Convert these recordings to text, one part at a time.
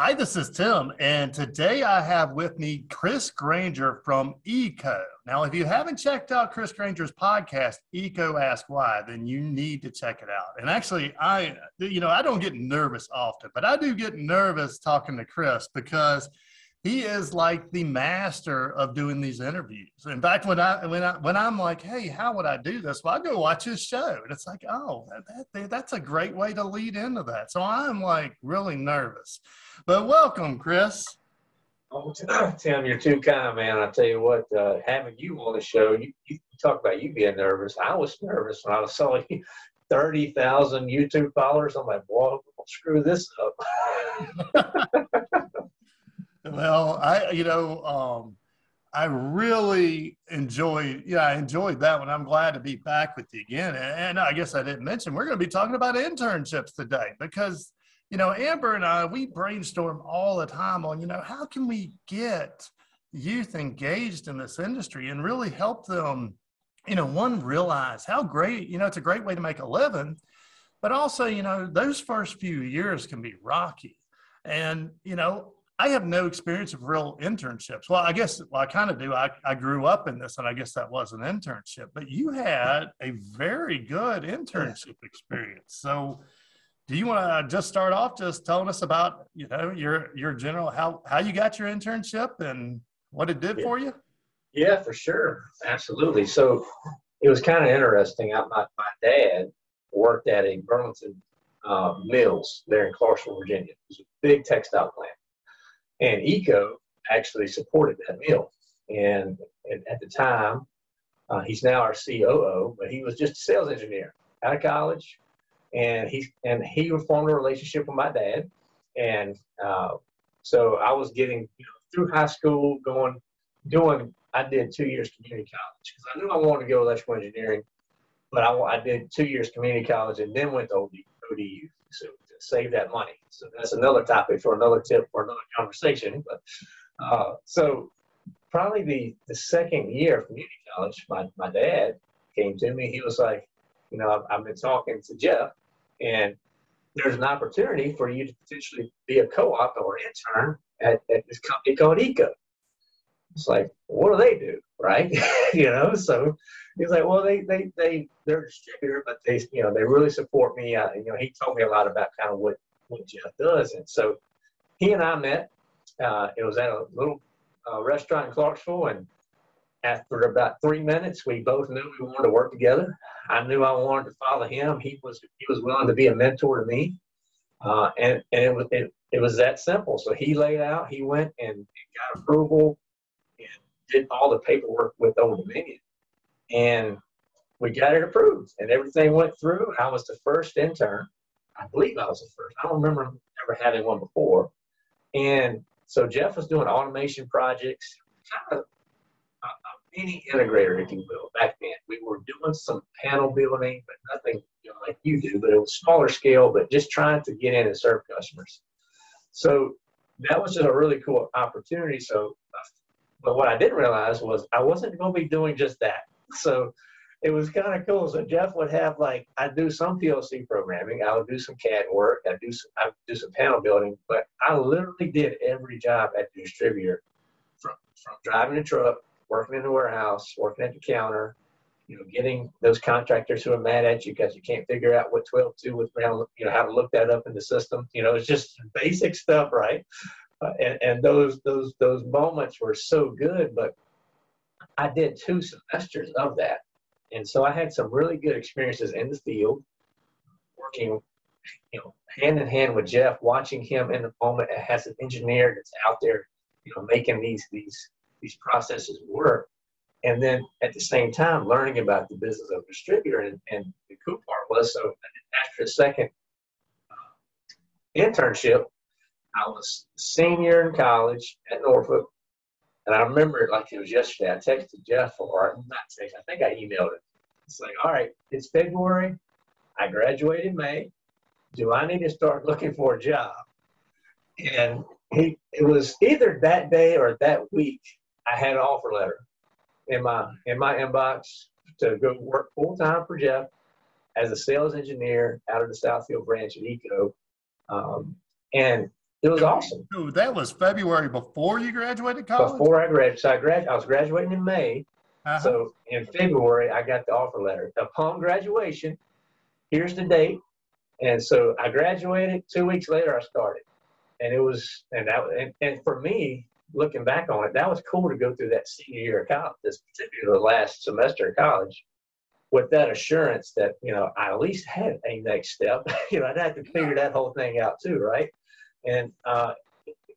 Hi, this is Tim, and today I have with me Chris Grainger from EECO. Now, if you haven't checked out Chris Grainger's podcast, EECO Ask Why, then you need to check it out. And actually, I, you know, I don't get nervous often, but I do get nervous talking to Chris because he is like the master of doing these interviews. In fact, when I when I when I'm like, hey, how would I do this? Well, I go watch his show, and it's like, oh, that, that, that's a great way to lead into that. So I'm like really nervous. But welcome, Chris. Oh, Tim, you're too kind, man. I tell you what, uh, having you on the show, you, you, talk about you being nervous. I was nervous when I was saw 30,000 YouTube followers. I'm like, well, screw this up. well, I, you know, um, I really enjoyed, yeah, I enjoyed that one. I'm glad to be back with you again. And, and I guess I didn't mention, we're going to be talking about internships today because you know, Amber and I, we brainstorm all the time on, you know, how can we get youth engaged in this industry and really help them, you know, one, realize how great, you know, it's a great way to make a living, but also, you know, those first few years can be rocky. And, you know, I have no experience of real internships. Well, I guess well, I kind of do. I, I grew up in this, and I guess that was an internship. But you had a very good internship experience. So, do you want to just start off just telling us about you know your your general how how you got your internship and what it did yeah. for you yeah for sure absolutely so it was kind of interesting I, my, my dad worked at a burlington uh, mills there in clarksville virginia it was a big textile plant and EECO actually supported that mill and, and at the time uh, he's now our coo but he was just a sales engineer out of college. And he and he formed a relationship with my dad, and uh, so I was getting you know, through high school, going doing. I did two years community college because I knew I wanted to go electrical engineering, but I, I did two years community college and then went to OD, ODU so save that money. So that's another topic for another tip for another conversation. But uh, so probably the the second year of community college, my my dad came to me. He was like, you know, I've, I've been talking to Jeff, and there's an opportunity for you to potentially be a co-op or intern at, at this company called EECO. It's like, what do they do, right? you know, so he's like, well, they they they they're a distributor, but they you know they really support me. Uh, you know, he told me a lot about kind of what what Jeff does, and so he and I met. Uh, it was at a little uh, restaurant in Clarksville, and after about three minutes, we both knew we wanted to work together. I knew I wanted to follow him. He was he was willing to be a mentor to me, uh, and and it was it, it was that simple. So he laid out. He went and, got approval did all the paperwork with Old Dominion, and we got it approved, and everything went through. I was the first intern. I believe I was the first. I don't remember ever having one before, and so Jeff was doing automation projects, kind of any integrator, if you will, back then. We were doing some panel building, but nothing you know, like you do, but it was smaller scale, but just trying to get in and serve customers. So that was just a really cool opportunity. So, but what I didn't realize was I wasn't going to be doing just that. So it was kind of cool. So Jeff would have like I do some PLC programming, I would do some CAD work, I do some I do some panel building, but I literally did every job at the distributor, from from driving the truck working in the warehouse, working at the counter, you know, getting those contractors who are mad at you because you can't figure out what 12.2 was, you know, how to look that up in the system. You know, it's just basic stuff, right? Uh, and, and those those those moments were so good, but I did two semesters of that, and so I had some really good experiences in the field, working, you know, hand in hand with Jeff, watching him in the moment as an engineer that's out there, you know, making these these these processes work. And then at the same time, learning about the business of distributor. And, and the cool part was so after a second uh, internship, I was senior in college at Norfolk. And I remember it like it was yesterday. I texted Jeff, or not text, I think I emailed it. It's like, all right, it's February. I graduated May. Do I need to start looking for a job? And he, it was either that day or that week I had an offer letter in my in my inbox to go work full time for Jeff as a sales engineer out of the South Hill branch at EECO. Um, and it was awesome. So that was February before you graduated college. Before I graduated, so I grad, I was graduating in May. Uh-huh. So in February, I got the offer letter. Upon graduation, here's the date. And so I graduated. Two weeks later, I started, and it was and that and, and for me, looking back on it, that was cool to go through that senior year of college, this particular last semester of college, with that assurance that you know I at least had a next step. you know, I'd have to figure that whole thing out too, right? And uh,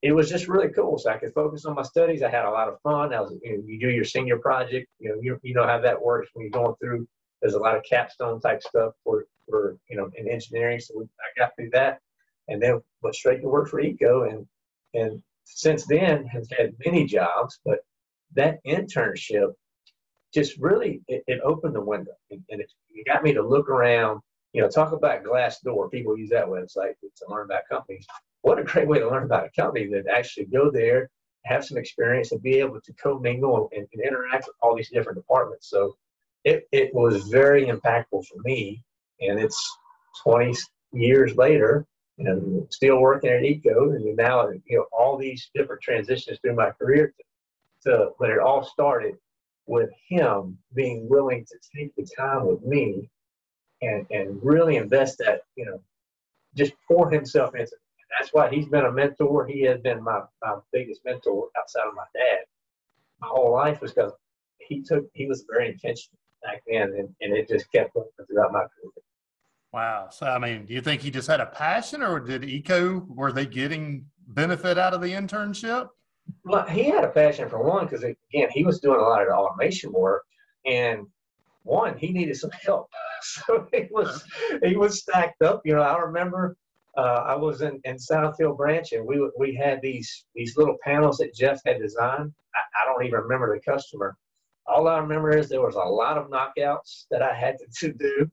it was just really cool. So I could focus on my studies. I had a lot of fun. I was, you, know, you do your senior project. You know, you, you know how that works when you're going through. There's a lot of capstone type stuff for for you know in engineering. So I got through that, and then went straight to work for EECO. And and since then has had many jobs, but that internship just really it, it opened the window and, and it, it got me to look around. You know, talk about Glassdoor. People use that website to learn about companies what a great way to learn about a company that actually go there, have some experience, and be able to commingle and, and interact with all these different departments. So it, it was very impactful for me. And it's 20 years later, and still working at EECO, and now you know all these different transitions through my career to, when it all started with him being willing to take the time with me and and really invest that you know just pour himself into that's why he's been a mentor. He has been my, my biggest mentor outside of my dad. My whole life was because he took he was very intentional back then, and, and it just kept going throughout my career. Wow. So I mean, do you think he just had a passion, or did EECO were they getting benefit out of the internship? Well, he had a passion for one because again, he was doing a lot of the automation work, and one he needed some help, so he was he was stacked up. You know, I remember uh, I was in, in South Hill Branch, and we we had these these little panels that Jeff had designed. I, I, don't even remember the customer. All I remember is there was a lot of knockouts that I had to, to do,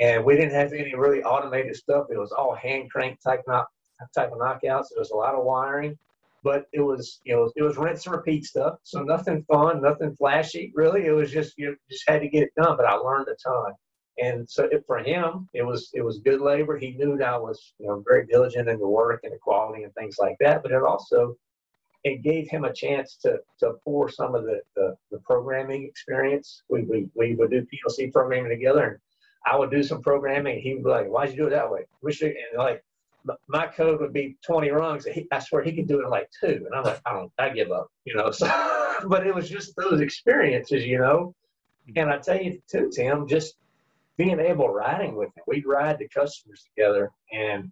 and we didn't have any really automated stuff. It was all hand crank type knock type of knockouts. There was a lot of wiring, but it was you know it was rinse and repeat stuff. So nothing fun, nothing flashy. Really, it was just you just had to get it done. But I learned a ton. And so it, for him, it was it was good labor. He knew that I was you know very diligent in the work and the quality and things like that. But it also it gave him a chance to to pour some of the the, the programming experience. We, we we would do PLC programming together, and I would do some programming. He would be like, "Why'd you do it that way?" We And like my code would be 20 rungs. He, I swear he could do it in like two. And I'm like, I don't, I give up, you know. So, but it was just those experiences, you know. And I tell you too, Tim, just being able riding with him. We'd ride the customers together, and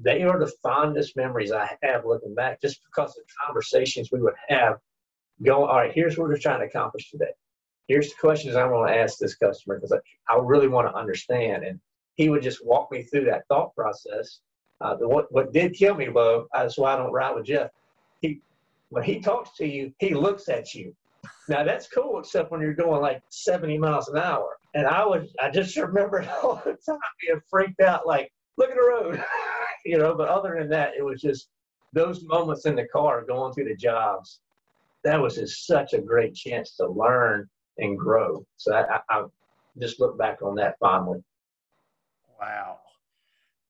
they are the fondest memories I have looking back, just because the conversations we would have. Going, all right, here's what we're trying to accomplish today. Here's the questions I want to ask this customer because I, I really want to understand. And he would just walk me through that thought process. Uh, the, what what did kill me, though, that's why I don't ride with Jeff. He when he talks to you, he looks at you. Now that's cool, except when you're going like 70 miles an hour. And I was, I just remember all the time being freaked out, like, look at the road, you know. But other than that, it was just those moments in the car going through the jobs. That was just such a great chance to learn and grow. So I, I, I just look back on that fondly. Wow.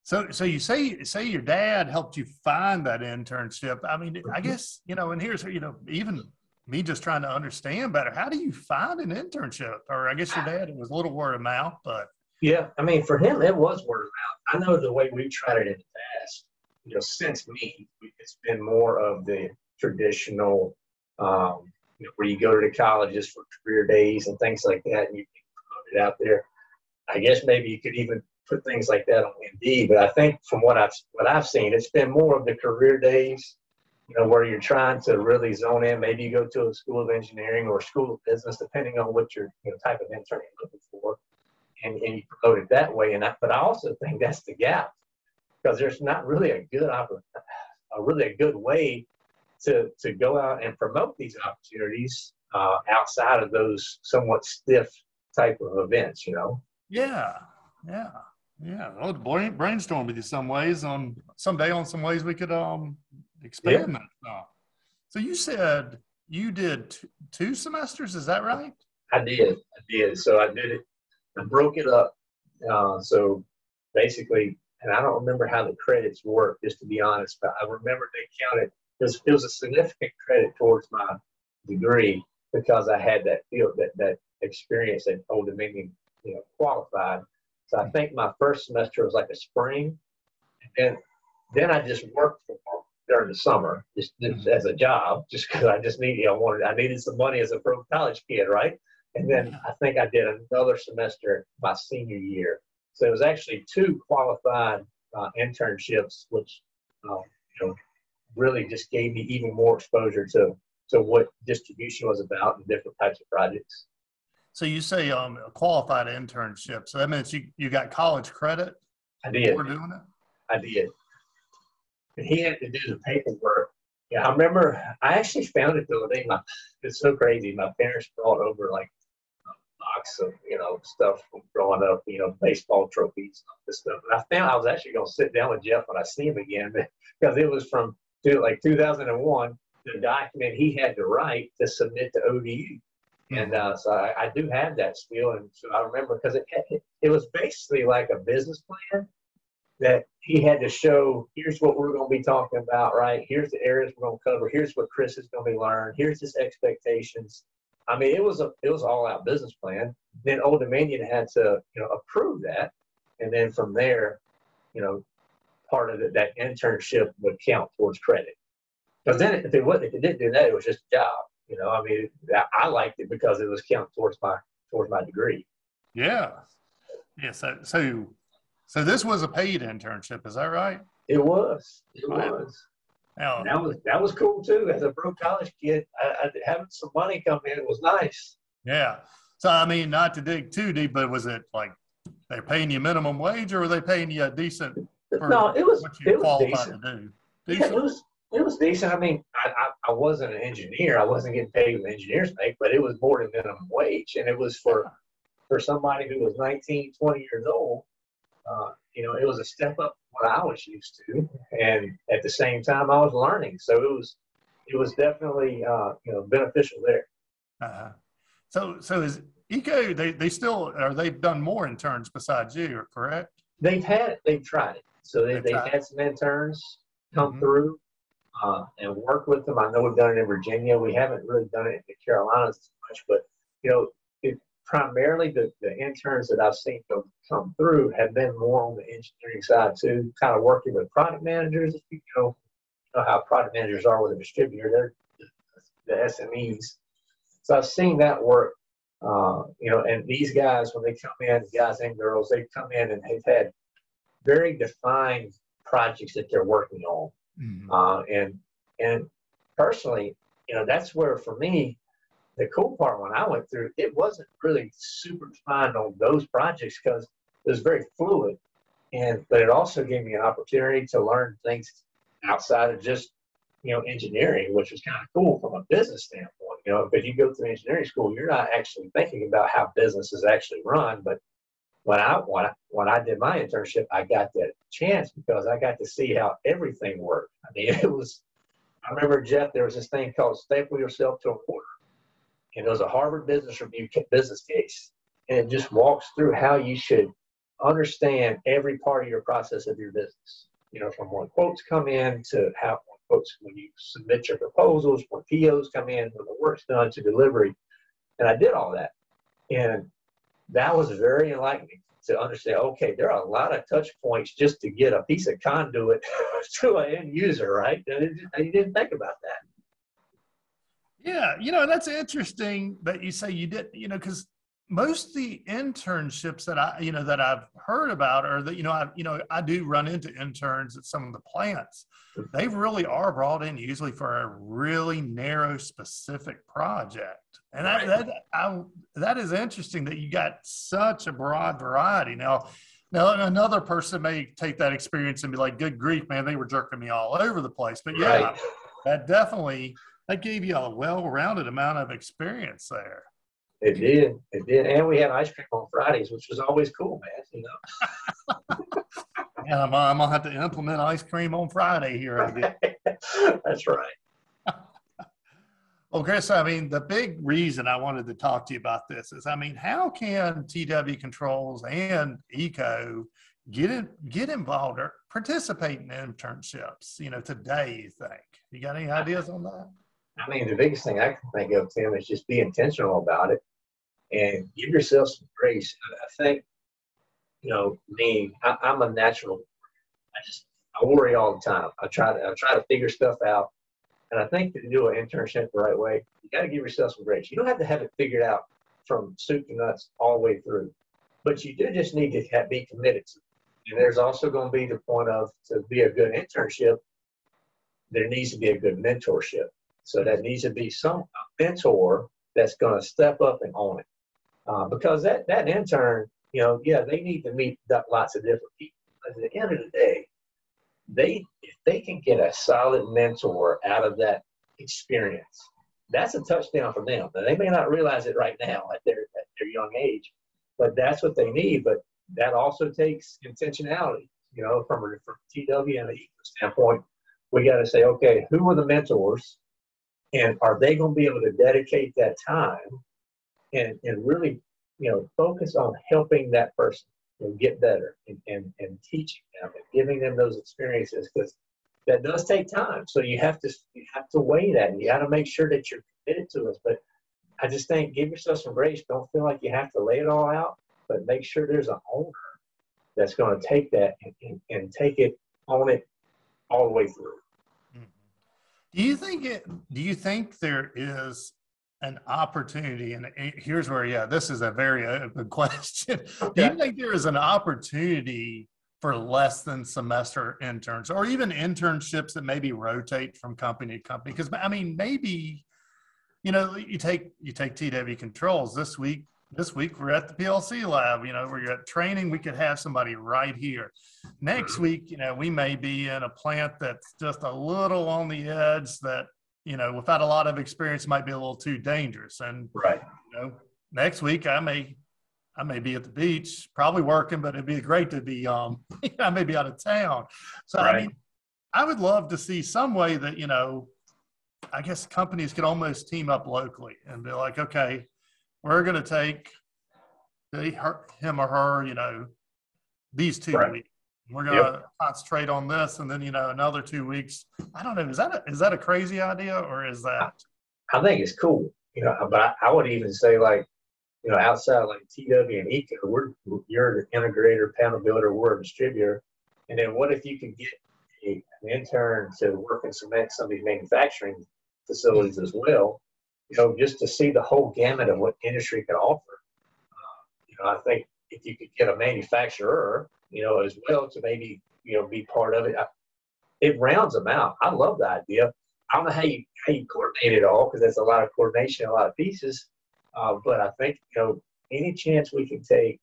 So, so you say say your dad helped you find that internship. I mean, I mm-hmm. guess you know, and here's you know, even me just trying to understand better. How do you find an internship? Or I guess your dad, it was a little word of mouth, but. Yeah, I mean, for him, it was word of mouth. I know the way we've tried it in the past, you know, since me, it's been more of the traditional, um, you know, where you go to the colleges for career days and things like that, and you put it out there. I guess maybe you could even put things like that on Indeed, but I think from what I've what I've seen, it's been more of the career days you know, where you're trying to really zone in. Maybe you go to a school of engineering or school of business, depending on what your you know, type of intern you're looking for, and, and you promote it that way. And I, but I also think that's the gap because there's not really a good a really a good way to to go out and promote these opportunities uh, outside of those somewhat stiff type of events. You know. Yeah. Yeah. Yeah, I'll brainstorm with you some ways on someday on some ways we could um expand yeah. that stuff. So you said you did t- two semesters, is that right? I did. I did. So I did it. I broke it up. Uh, so basically, and I don't remember how the credits work, just to be honest, but I remember they counted. It was, it was a significant credit towards my degree because I had that field, that, that experience at Old Dominion, you know, qualified. So I think my first semester was like a spring, and then I just worked for during the summer just, just as a job, just because I just needed, you know, wanted I needed some money as a broke college kid, right? And then I think I did another semester my senior year. So it was actually two qualified uh, internships, which um, you know really just gave me even more exposure to to what distribution was about and different types of projects. So you say um, a qualified internship. So that means you, you got college credit? I did. For doing it? I did. And he had to do the paperwork. Yeah, I remember I actually found it the other day. My, it's so crazy. My parents brought over like a box of you know stuff from growing up, you know, baseball trophies and all this stuff. And I found I was actually going to sit down with Jeff when I see him again because it was from like 2001. The document he had to write to submit to ODU, and uh, so I, I, do have that still. And so I remember because it, it it was basically like a business plan that he had to show. Here's what we're going to be talking about, right? Here's the areas we're going to cover. Here's what Chris is going to be learning. Here's his expectations I mean, it was a it was all out business plan. Then Old Dominion had to you know approve that, and then from there, you know, part of it, that internship would count towards credit. Because then if it wasn't, if it didn't do that, it was just a job. You know, I mean, I liked it because it was count towards my towards my degree. Yeah, yeah. So so so this was a paid internship, is that right? It was. It was. Now, that was that was cool too. As a broke college kid, I, I, having some money come in was nice. Yeah. So I mean, not to dig too deep, but was it like they're paying you minimum wage, or were they paying you a decent? no, it was it was decent. decent. Yeah, it was it was decent. I mean, I, I, I, wasn't an engineer. I wasn't getting paid what engineers make, but it was more than minimum wage, and it was for for somebody who was 19, 20 years old. Uh, you know, it was a step up what I was used to, and at the same time, I was learning. So it was, it was definitely, uh, you know, beneficial there. Uh-huh. so, so is EECO? They they still or they've done more interns besides you, correct? They've had they've tried it. So they, they've, they've had some interns come mm-hmm. through uh, and work with them. I know we've done it in Virginia. We haven't really done it in the Carolinas much, but you know, primarily the, the interns that I've seen come, come through have been more on the engineering side too, kind of working with product managers. You know, you know how product managers are with a distributor, they're the SMEs. So I've seen that work, uh, you know, and these guys, when they come in, guys and girls, they come in and they've had very defined projects that they're working on. Mm-hmm. Uh, and, and personally, you know, that's where for me, the cool part when I went through, it wasn't really super defined on those projects because it was very fluid. And but it also gave me an opportunity to learn things outside of just you know engineering, which was kind of cool from a business standpoint. You know, if you go through engineering school, you're not actually thinking about how businesses actually run. But when I when I, when I did my internship, I got that chance because I got to see how everything worked. I mean, it was. I remember Jeff. There was this thing called staple yourself to a quarter it was a Harvard Business Review business case, and it just walks through how you should understand every part of your process of your business. You know, from when quotes come in to how quotes when you submit your proposals, when POs come in, when the work's done to delivery, and I did all that, and that was very enlightening to understand. Okay, there are a lot of touch points just to get a piece of conduit to an end user, right? And you didn't think about that. Yeah, you know, that's interesting that you say you didn't. you know, because most the internships that I, you know, that I've heard about are that, you know, I, you know, I do run into interns at some of the plants. They really are brought in usually for a really narrow, specific project, and that that I, that is interesting that you got such a broad variety. Now, now another person may take that experience and be like, "Good grief, man, they were jerking me all over the place." But yeah, right. that definitely that gave you a well-rounded amount of experience there. It did. It did. And we had ice cream on Fridays, which was always cool, man. You know. yeah, I'm, I'm, gonna have to implement ice cream on Friday here. Again. That's right. well, Chris, I mean, the big reason I wanted to talk to you about this is, I mean, how can TW Controls and EECO get in, get involved or participate in internships? You know, today you think you got any ideas on that? I mean, the biggest thing I can think of, Tim, is just be intentional about it and give yourself some grace. I think, you know, me, I, am a natural. I just I worry all the time. I try to I try to figure stuff out, and I think to do an internship the right way, you got to give yourself some grace. You don't have to have it figured out from soup to nuts all the way through, but you do just need to have, be committed to. And there's also going to be the point of to be a good internship, there needs to be a good mentorship. So that needs to be some mentor that's going to step up and own it. Uh, because that, that intern, you know, yeah, they need to meet lots of different people. But at the end of the day, they if they can get a solid mentor out of that experience, that's a touchdown for them. Now, they may not realize it right now at their at their young age, but that's what they need. But that also takes intentionality. You know, from a from TW and the EECO standpoint, we got to say, okay, who are the mentors, and are they going to be able to dedicate that time and and really, you know, focus on helping that person and get better and, and, and teaching them and giving them those experiences because that does take time. So you have to you have to weigh that and you got to make sure that you're committed to it. But I just think give yourself some grace. Don't feel like you have to lay it all out, but make sure there's an owner that's going to take that and, and, and take it on it all the way through. Do you think it? Do you think there is an opportunity? And here's where, yeah, this is a very uh, open question. Do you think there is an opportunity for less than semester interns or even internships that maybe rotate from company to company? Because I mean, maybe you know, you take you take TW controls this week. This week we're at the PLC lab. You know, we're at training. We could have somebody right here. Next week, you know, we may be in a plant that's just a little on the edge that you know without a lot of experience might be a little too dangerous. And right, you know, next week I may I may be at the beach, probably working, but it'd be great to be um I may be out of town. So right. I mean, I would love to see some way that you know I guess companies could almost team up locally and be like, okay, we're going to take the, her, him or her, you know, these two right. weeks. We're going to yep. concentrate on this, and then you know, another two weeks. I don't know. Is that a, is that a crazy idea, or is that? I think it's cool. You know, but I, I would even say like, you know, outside like TW and EECO, we're you're an integrator, panel builder, we're a distributor, and then what if you could get a, an intern to work in some some of these manufacturing facilities as well, you know, just to see the whole gamut of what industry can offer. Uh, you know, I think if you could get a manufacturer, you know, as well to maybe, you know, be part of it, I, it rounds them out. I love the idea. I don't know how you how you coordinate it all because there's a lot of coordination, a lot of pieces. Uh, but I think you know any chance we can take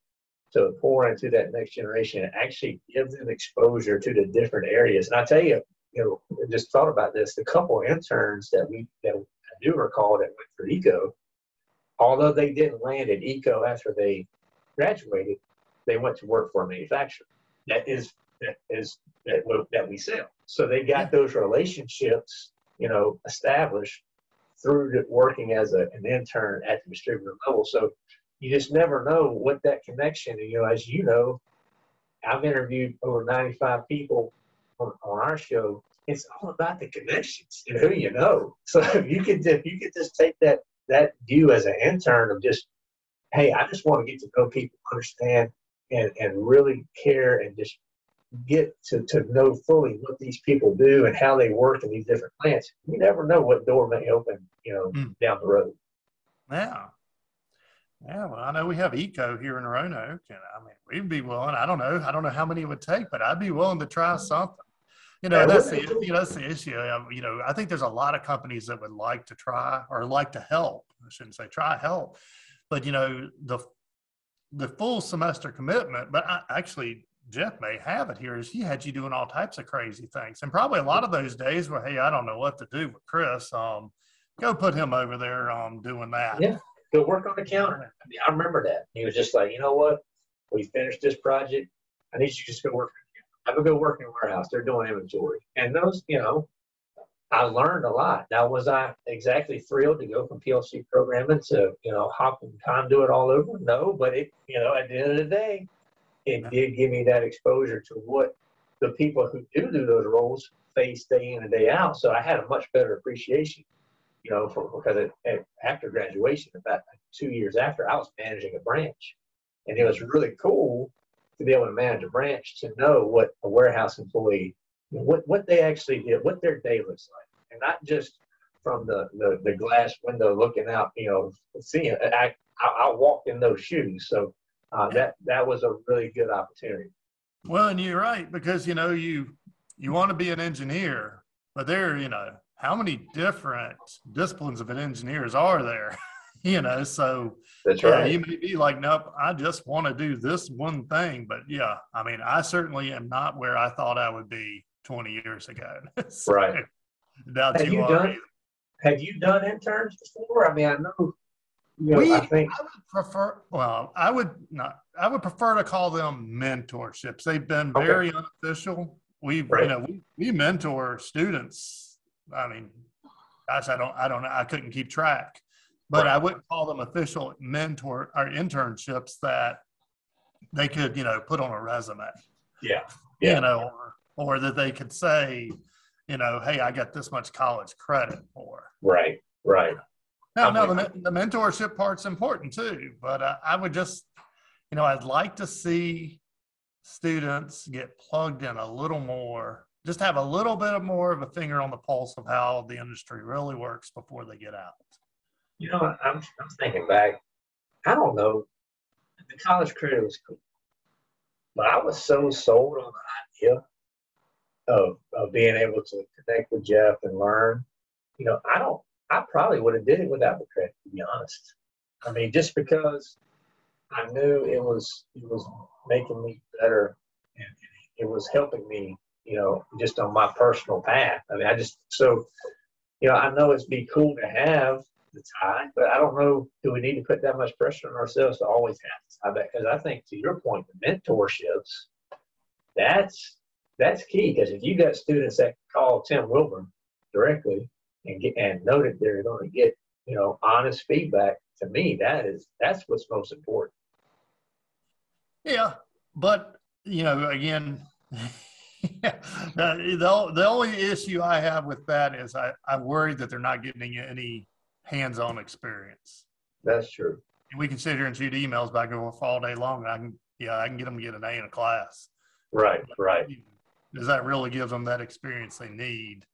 to pour into that next generation and actually give them exposure to the different areas. And I tell you, you know, just thought about this. The couple interns that we that I do recall that went for EECO, although they didn't land at EECO after they graduated, they went to work for a manufacturer that is that is that, that we sell. So they got those relationships, you know, established through working as a, an intern at the distributor level. So you just never know what that connection. You know, as you know, I've interviewed over 95 people on, on our show, it's all about the connections and who you know. So if you could if you could just take that that view as an intern of just, hey, I just want to get to know people, understand, and and really care, and just get to, to know fully what these people do and how they work in these different plants. You never know what door may open, you know, mm. down the road. Yeah. Yeah, well, I know we have EECO here in Roanoke, and I mean, we'd be willing. I don't know, I don't know how many it would take, but I'd be willing to try something. You know, that's the you know that's the issue. Um, you know, I think there's a lot of companies that would like to try or like to help. I shouldn't say try help, but you know the the full semester commitment. But I, actually, Jeff may have it here. Is he had you doing all types of crazy things, and probably a lot of those days where hey, I don't know what to do with Chris. Um, go put him over there um doing that. Yeah, go work on the counter. I, mean, I remember that. He was just like, you know what? We finished this project. I need you to just go work I would go work in a warehouse. They're doing inventory. And those, you know, I learned a lot. Now, was I exactly thrilled to go from PLC programming to, you know, hop and conduit all over? No, but it, you know, at the end of the day, it did give me that exposure to what the people who do do those roles face day in and day out. So I had a much better appreciation, you know, for, because it, it, after graduation, about two years after, I was managing a branch, and it was really cool to be able to manage a branch to know what a warehouse employee, what what they actually did, what their day looks like, and not just from the, the, the glass window looking out, you know, seeing. I, I, I walked in those shoes, so uh, that that was a really good opportunity. Well, and you're right because you know you you want to be an engineer, but there, you know, how many different disciplines of an engineers are there? you know, so that's right. Yeah, you may be like, nope, I just want to do this one thing. But yeah, I mean, I certainly am not where I thought I would be 20 years ago. so, right. Doubt have you, you done, have you done interns before? I mean, I know you know, we, I think I would prefer. Well, I would not. I would prefer to call them mentorships. They've been very okay. unofficial. We, right. you know, we, we mentor students. I mean, gosh, I don't, I don't know. I couldn't keep track, but right. I wouldn't call them official mentor or internships that they could, you know, put on a resume. Yeah. yeah. You know, or, or that they could say, you know, hey, I got this much college credit for. Right. Right. Now, no, the, the mentorship part's important too. But uh, I would just, you know, I'd like to see students get plugged in a little more, just have a little bit of more of a finger on the pulse of how the industry really works before they get out. You know, I'm, I'm thinking back, I don't know, the college credit was cool, but I was so sold on the idea of, of being able to connect with Jeff and learn. You know, I don't I probably would have did it without the credit, to be honest. I mean, just because I knew it was it was making me better and it was helping me, you know, just on my personal path. I mean, I just so you know, I know it'd be cool to have the tie, but I don't know do we need to put that much pressure on ourselves to always have the tie because I think to your point, the mentorships, that's that's key because if you got students that call Tim Wilborn directly and get and know that they're going to get you know honest feedback to me that is that's what's most important. Yeah but you know again the, the only issue i have with that is I, i'm worried that they're not getting any hands-on experience that's true we can sit here and shoot emails back and forth all day long and i can yeah i can get them to get an a in a class right right does that really give them that experience they need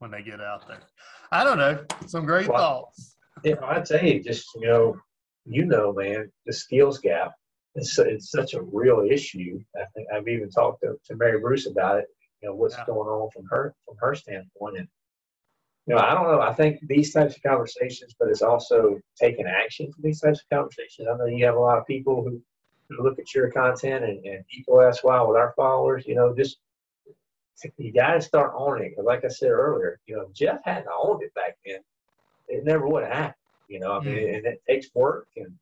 when they get out there. I don't know. Some great well, thoughts. Yeah, I'd say just you know, you know, man, the skills gap is it's such a real issue. I think I've even talked to, to Mary Bruce about it. You know, what's yeah. going on from her from her standpoint, and you know, I don't know. I think these types of conversations, but it's also taking action for these types of conversations. I know you have a lot of people who, who look at your content and, and EECO as well with our followers. You know, just you got to start owning it. Because, like I said earlier, you know, Jeff hadn't owned it back then. It never would have happened. You know, I mean, mm. and it takes work, and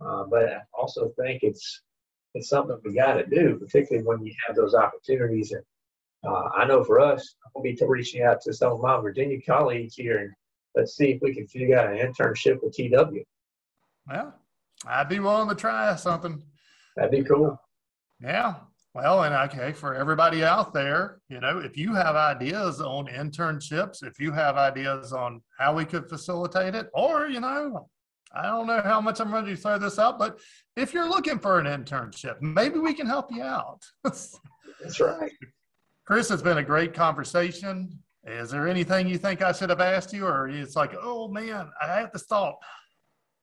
uh, but I also think it's it's something we got to do, particularly when you have those opportunities. And uh, I know for us, I'll be reaching out to some of my Virginia colleagues here, and let's see if we can figure out an internship with TW. Well, I'd be willing to try something. That'd be cool. Yeah, well, and okay, for everybody out there, you know, if you have ideas on internships, if you have ideas on how we could facilitate it, or, you know, I don't know how much I'm ready to throw this out, but if you're looking for an internship, maybe we can help you out. That's right. Chris, it's been a great conversation. Is there anything you think I should have asked you, or it's like, oh man, I have to stop?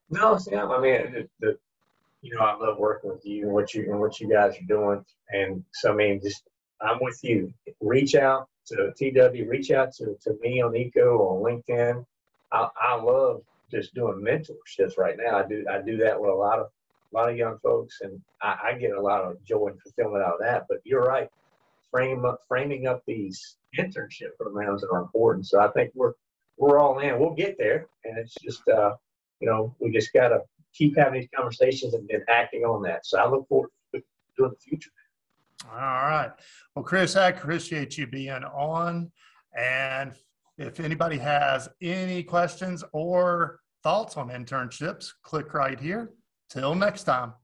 No, Sam. I mean, the, you know, I love working with you and what you and what you guys are doing. And so, I mean, just I'm with you. Reach out to TW. Reach out to, to me on EECO on LinkedIn. I, I love just doing mentorships right now. I do I do that with a lot of a lot of young folks, and I, I get a lot of joy and fulfillment out of that. But you're right, frame up framing up these internship programs that are important. So I think we're we're all in. We'll get there, and it's just uh, you know we just gotta keep having these conversations and, and acting on that. So I look forward to doing the future. All right. Well, Chris, I appreciate you being on. And if anybody has any questions or thoughts on internships, click right here. Till next time.